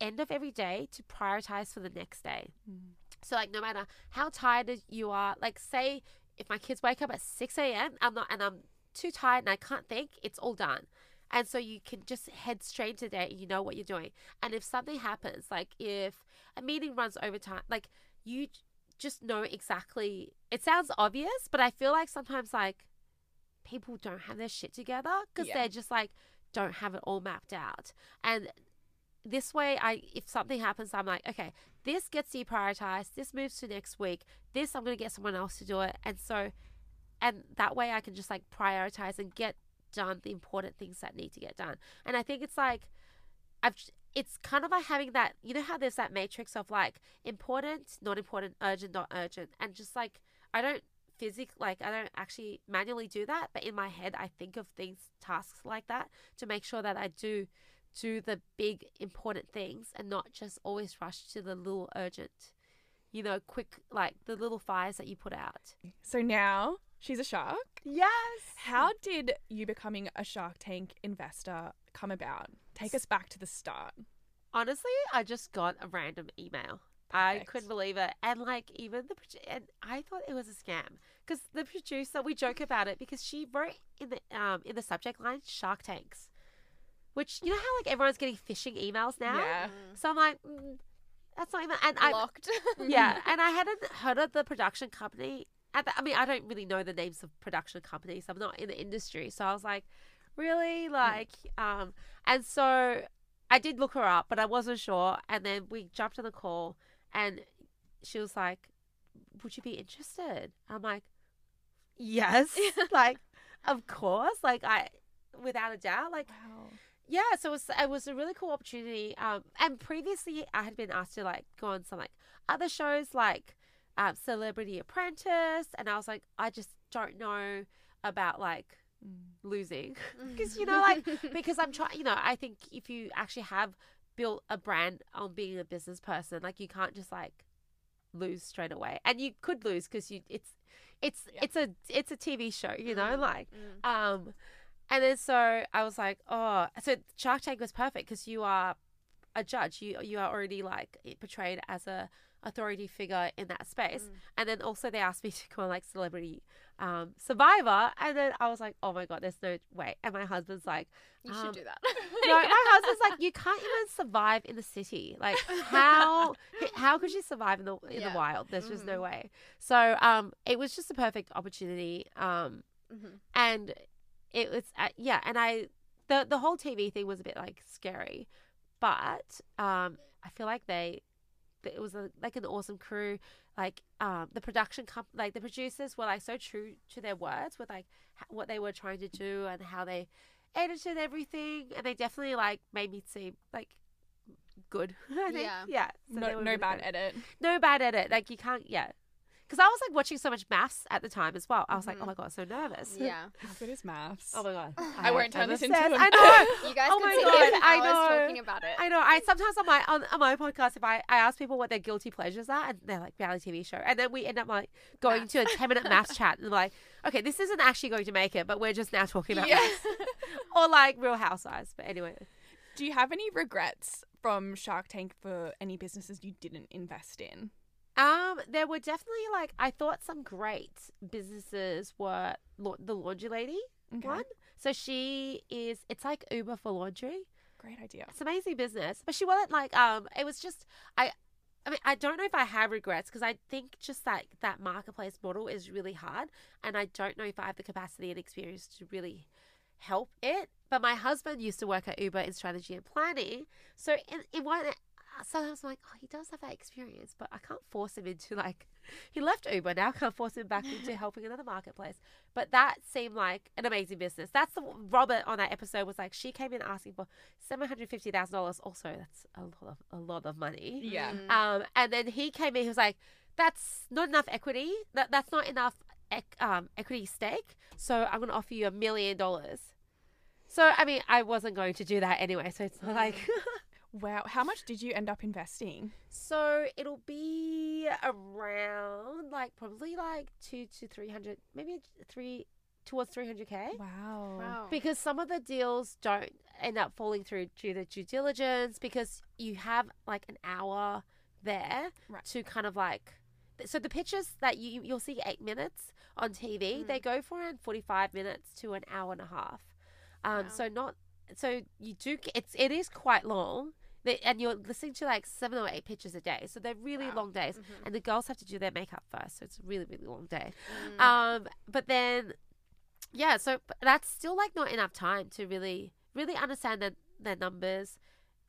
end of every day to prioritize for the next day. Mm. So like no matter how tired you are, like say if my kids wake up at six a.m. I'm not and I'm too tired and I can't think, it's all done. And so you can just head straight to there and you know what you're doing. And if something happens, like if a meeting runs over time, like you just know exactly. It sounds obvious, but I feel like sometimes like people don't have their shit together because Yeah. they're just like don't have it all mapped out. And this way I if something happens I'm like, okay, this gets deprioritized, this moves to next week, this I'm gonna get someone else to do it. And so and that way I can just like prioritize and get done the important things that need to get done. And I think it's like I've it's kind of like having that you know how there's that matrix of like important, not important, urgent, not urgent, and just like I don't physically like I don't actually manually do that, but in my head I think of things tasks like that to make sure that I do do the big important things and not just always rush to the little urgent, you know, quick like the little fires that you put out. so now she's a shark. Yes. How did you becoming a Shark Tank investor come about? Take us back to the start. Honestly, I just got a random email. I couldn't believe it, and like even the and I thought it was a scam because the producer we joke about it because she wrote in the um in the subject line Shark Tanks, which you know how like everyone's getting phishing emails now. Yeah. So I'm like, mm, that's not even. And I locked. yeah, and I hadn't heard of the production company. At the, I mean, I don't really know the names of production companies. I'm not in the industry, so I was like, really, like, um, and so I did look her up, but I wasn't sure. And then we jumped on the call, and she was like, "Would you be interested?" I'm like, "Yes, like, of course, like I, without a doubt, like." Wow. yeah, so it was it was a really cool opportunity. Um, and previously I had been asked to like go on some like other shows like um, Celebrity Apprentice, and I was like, I just don't know about like losing because you know like because I'm trying. You know, I think if you actually have built a brand on being a business person, like you can't just like lose straight away, and you could lose because you it's it's Yeah. it's a it's a TV show, you know, Mm, like mm. um, and then so I was like, oh, so Shark Tank was perfect because you are a judge. You you are already like portrayed as a authority figure in that space. Mm. And then also they asked me to go on like Celebrity um, Survivor, and then I was like, oh my god, there's no way. And my husband's like, You um, should do that. no, my husband's like, you can't even survive in the city. Like, how how could you survive in the in Yeah. the wild? There's just no Mhm. way. So, um, it was just a perfect opportunity. Um, Mhm. and it was uh, yeah, and I the the whole TV thing was a bit like scary, but um, I feel like they it was a, like an awesome crew. Like um, the production comp, like the producers were like so true to their words with like h- what they were trying to do and how they edited everything, and they definitely like made me seem like good. I think. Yeah. yeah. So no, no really bad good. edit. No bad edit. Like you can't. Yeah. Because I was like watching so much MAFS at the time as well. I was like, oh mm-hmm. my god, so nervous. Yeah. How good is MAFS? Oh my god. I won't turn am this into obsessed. a- I know. You guys Oh could my see God, me I hours know. talking about it. I know. I sometimes on my on, on my podcast, if I, I ask people what their guilty pleasures are, and they're like reality TV show, and then we end up like going to a ten minute MAFS chat, and like, okay, this isn't actually going to make it, but we're just now talking about Yeah. MAFS. or like Real Housewives. But anyway, Do you have any regrets from Shark Tank for any businesses you didn't invest in? Um, there were definitely like I thought some great businesses were la- the laundry lady Okay. one. So she is. It's like Uber for laundry. Great idea. It's amazing business, but she wasn't like um. It was just I. I mean, I don't know if I have regrets because I think just like that marketplace model is really hard, and I don't know if I have the capacity and experience to really help it. But my husband used to work at Uber in strategy and planning, so in in one. Sometimes I'm like, oh, he does have that experience, but I can't force him into like, he left Uber now, I can't force him back into helping another marketplace. But that seemed like an amazing business. That's the Robert on that episode was like, she came in asking for seven hundred fifty thousand dollars. Also, that's a lot of a lot of money. Yeah. Mm. Um, and then he came in. He was like, "That's not enough equity. That that's not enough ec- um, equity stake. So I'm going to offer you a million dollars." So I mean, I wasn't going to do that anyway. So it's not like. Wow. How much did you end up investing? so it'll be around like probably like two to three hundred, maybe three towards three hundred k. Wow. Wow. because some of the deals don't end up falling through due to due diligence because you have like an hour there Right. to kind of like so the pictures that you you'll see eight minutes on TV they go for around 45 minutes to an hour and a half um Wow. so not so you do g- it's it is quite long They- and you're listening to like seven or eight pitches a day so they're really Wow. long days Mhm. and the girls have to do their makeup first so it's a really really long day Mm. um, but then, yeah, so that's still like not enough time to really, really understand their, their numbers.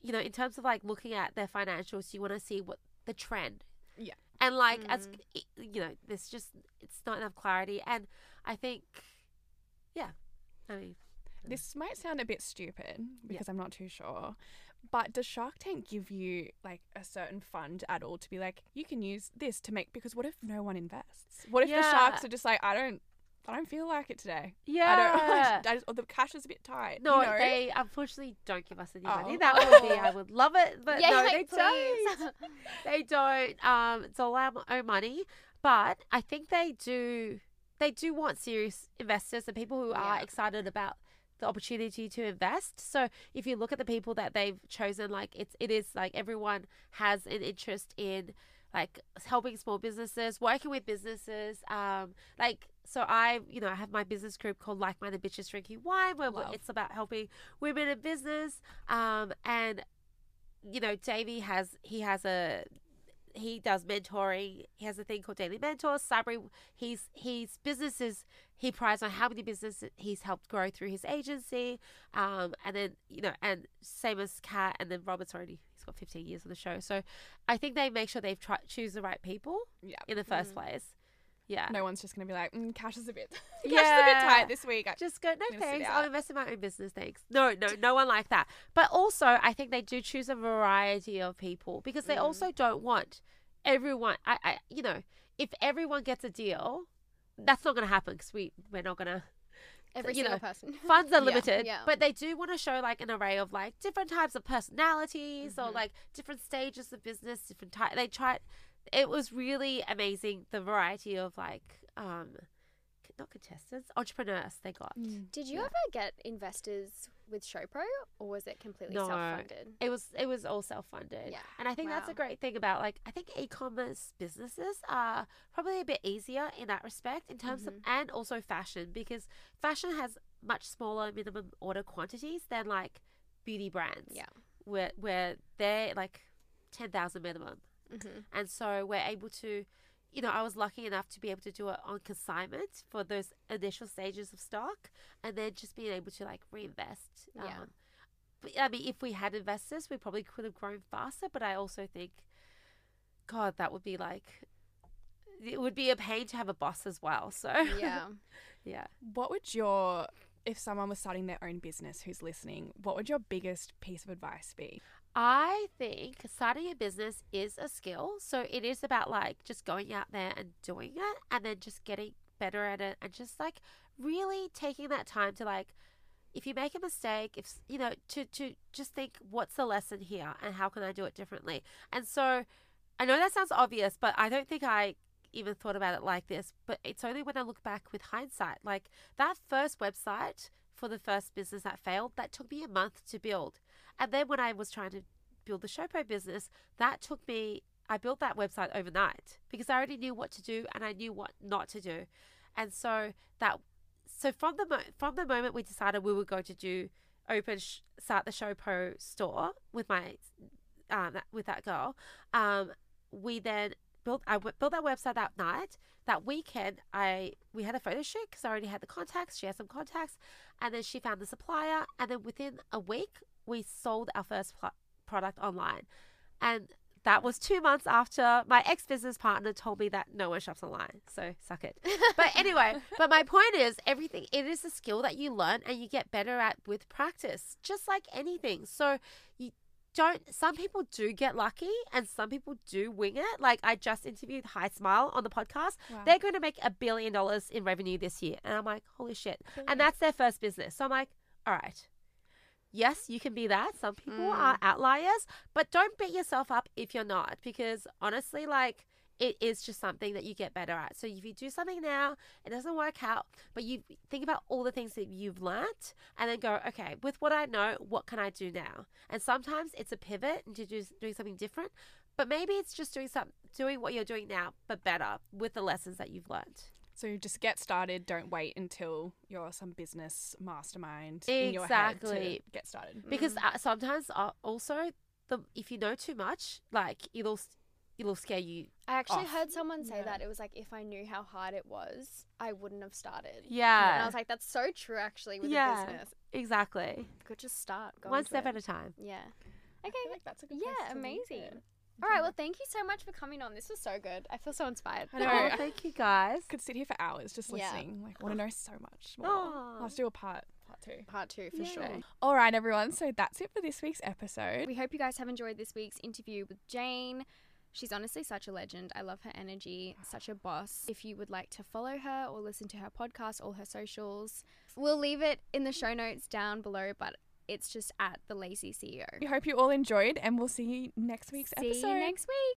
You know, in terms of like looking at their financials, you want to see what the trend. Yeah. And like as Mm. you know, there's just it's not enough clarity, and I think, yeah, I mean, This might sound a bit stupid because I'm not too sure. But does Shark Tank give you like a certain fund at all to be like, you can use this to make because what if no one invests? What if the sharks are just like, I don't I don't feel like it today. yeah. I don't I just, or the cash is a bit tight. no, you know? they unfortunately don't give us any money. Oh. That would be, I would love it, but yeah, no, they don't. they don't. Um, it's all our own money, but I think they do. They do want serious investors and people who are excited about the opportunity to invest. So if you look at the people that they've chosen, like it's it is like everyone has an interest in like helping small businesses, working with businesses. Um, like so I, you know, I have my business group called Like Minded Bitches Drinking Wine, where Love. it's about helping women in business. Um, and you know, Davie has he has a he does mentoring. He has a thing called Daily Mentors. Sabri, he's his businesses. he prides on how many businesses he's helped grow through his agency. Um, and then you know, and same as Kat, and then Robert's already he's got 15 years on the show. So I think they make sure they've tried choose the right people Yeah. in the 1st place. Yeah. No one's just gonna be like, mm, cash is a bit cash is a bit tight this week. I- Just go, no thanks. I'll invest in my own business, thanks. No, no, no one like that. But also, I think they do choose a variety of people because they Mm. also don't want everyone. I, I, you know, if everyone gets a deal, that's not going to happen because we we're not going to. Every you single know, person. Funds are limited, Yeah. but they do want to show like an array of like different types of personalities or Mhm. like different stages of business, different type. They tried. It was really amazing the variety of like um, not contestants, entrepreneurs they got. Did you Yeah. ever get investors with Showpo, or was it completely No. self-funded? It was it was all self funded. Yeah. And I think that's a great thing about like I think e commerce businesses are probably a bit easier in that respect in terms of Mhm. and also fashion because fashion has much smaller minimum order quantities than like beauty brands. Yeah. Where where they're like ten thousand minimum. Hmm And so we're able to you know, I was lucky enough to be able to do it on consignment for those initial stages of stock and then just being able to like reinvest. Yeah. Um, but, I mean, if we had investors, we probably could have grown faster, but I also think, God, that would be like, it would be a pain to have a boss as well. So, Yeah. yeah. What would your if someone was starting their own business who's listening, what would your biggest piece of advice be? I think starting a business is a skill. So it is about like just going out there and doing it and then just getting better at it and just like really taking that time to like if you make a mistake, if you know, to to just think what's the lesson here and how can I do it differently. And so I know that sounds obvious, but I don't think I even thought about it like this. But it's only when I look back with hindsight, like that first website for the first business that failed, that took me a month to build. And then when I was trying to build the Showpo business, that took me I built that website overnight because I already knew what to do and I knew what not to do. And so that so from the mo- from the moment we decided we were going to do open sh- start the Showpo store with my um, with that girl, um, we then built I built that website that night. That weekend, I we had a photo shoot because I already had the contacts. She had some contacts, and then she found the supplier. And then within a week, we sold our first pl- product online, and that was two months after my ex business partner told me that no one shops online. So suck it. But anyway, but my point is everything, it is a skill that you learn and you get better at with practice, just like anything. So you don't, some people do get lucky and some people do wing it. Like I just interviewed HiSmile on the podcast. Wow. They're going to make a billion dollars in revenue this year. And I'm like, holy shit. And that's their first business. So I'm like, all right. Yes, you can be that. Some people are mm. outliers, but don't beat yourself up if you're not, because honestly, like, it is just something that you get better at. So if you do something now, it doesn't work out, but you think about all the things that you've learnt and then go, okay, with what I know, what can I do now? And sometimes it's a pivot into do, doing something different, but maybe it's just doing some doing what you're doing now, but better with the lessons that you've learnt. So just get started. Don't wait until you're some business mastermind in your head Exactly. to get started. because uh, sometimes uh, also the if you know too much, like it'll it'll scare you. I actually off. heard someone say Yeah. that. It was like, if I knew how hard it was, I wouldn't have started. Yeah, And I was like, that's so true, actually, with Yeah. a business. exactly. Could just start. Go One step it. at a time. Yeah. I Okay. feel like that's a good Yeah, place to leave amazing. It. All right. Well, thank you so much for coming on. This was so good. I feel so inspired. I know. Oh, thank you guys. could sit here for hours just Yeah. listening. Like, want to know so much more. Aw. Let's do a part part two. Part two for Yeah. sure. All right, everyone. So that's it for this week's episode. We hope you guys have enjoyed this week's interview with Jane. She's honestly such a legend. I love her energy, such a boss. If you would like to follow her or listen to her podcast, all her socials, we'll leave it in the show notes down below, but it's just at the Lazy CEO. We hope you all enjoyed, and we'll see you next week's See episode. you next week.